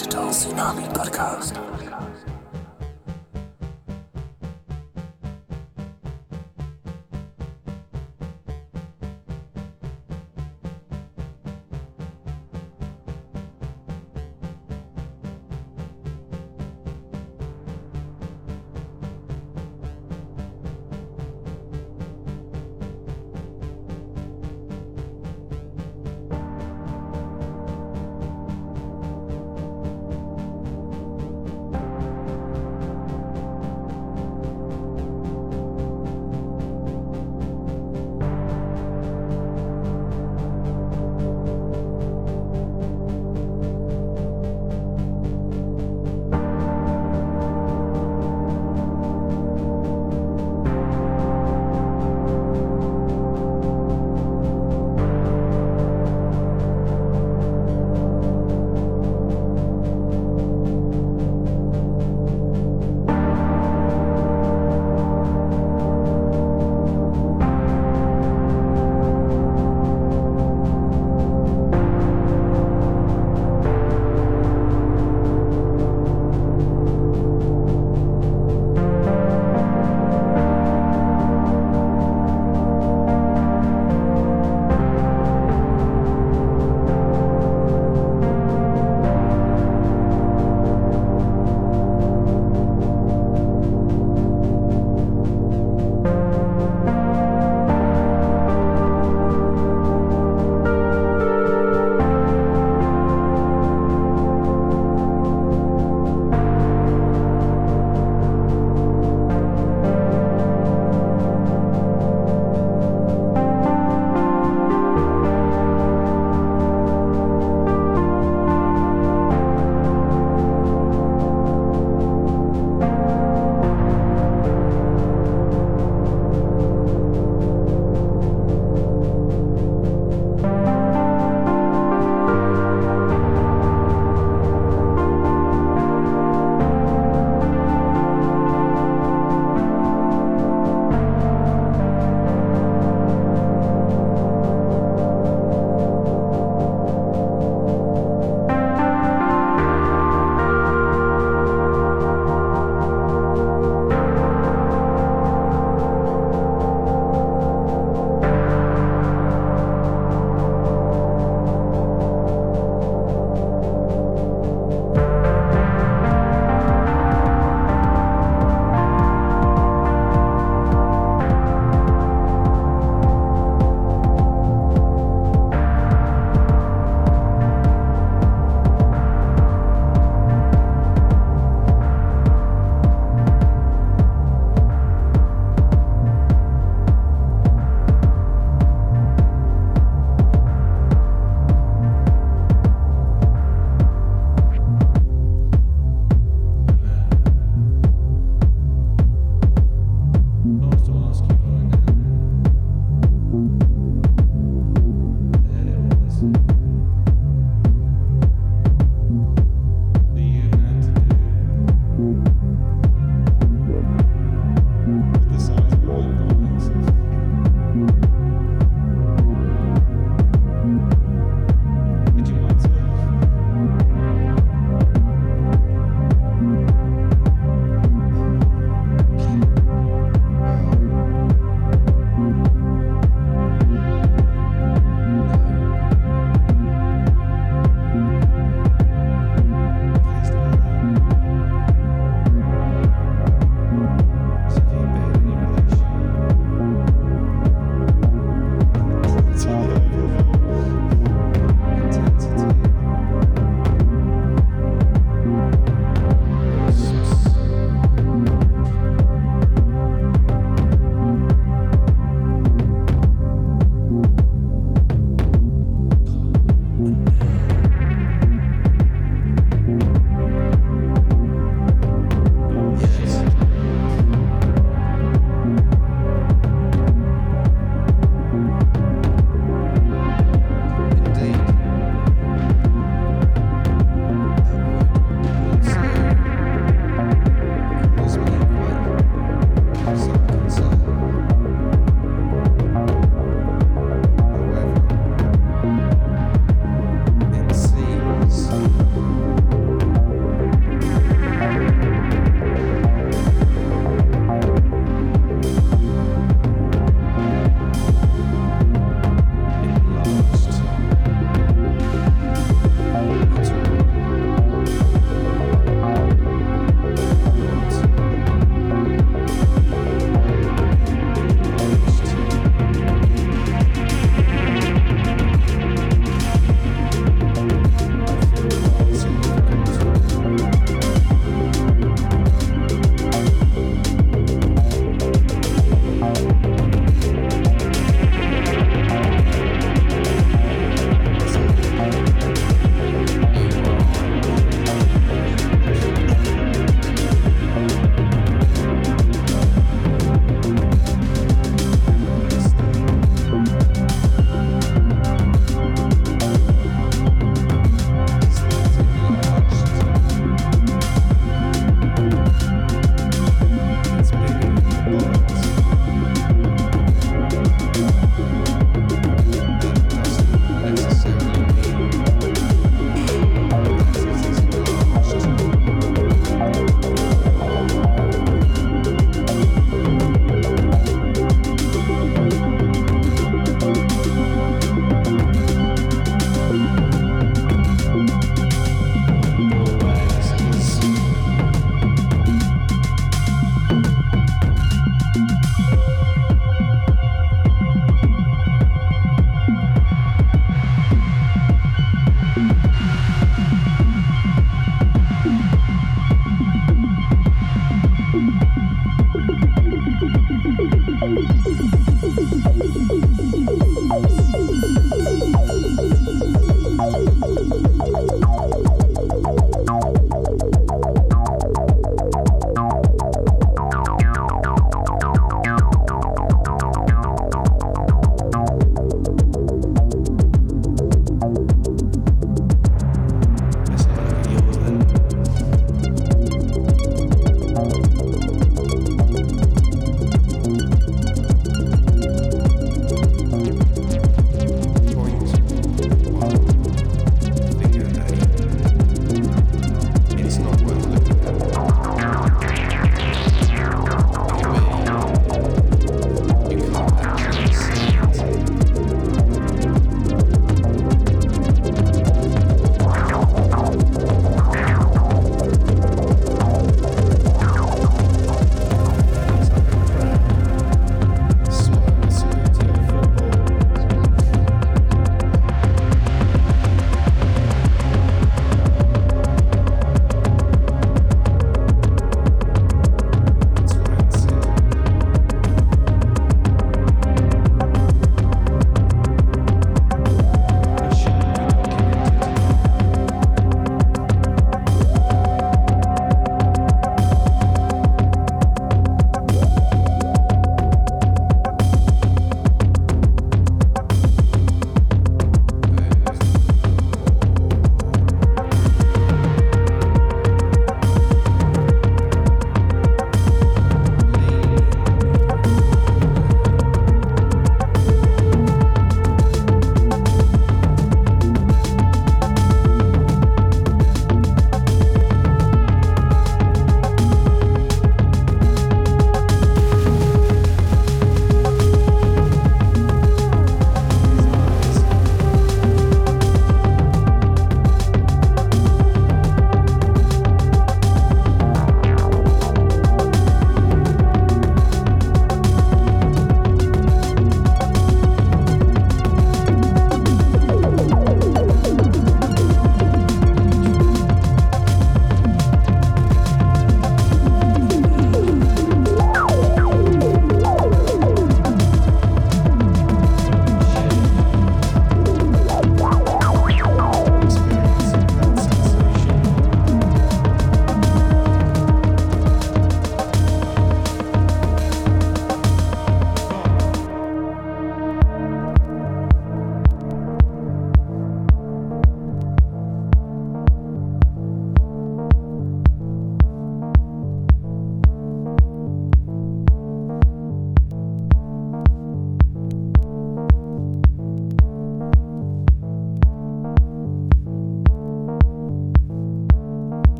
Digital Tsunami Podcast.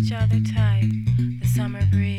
Each other tight, the summer breeze.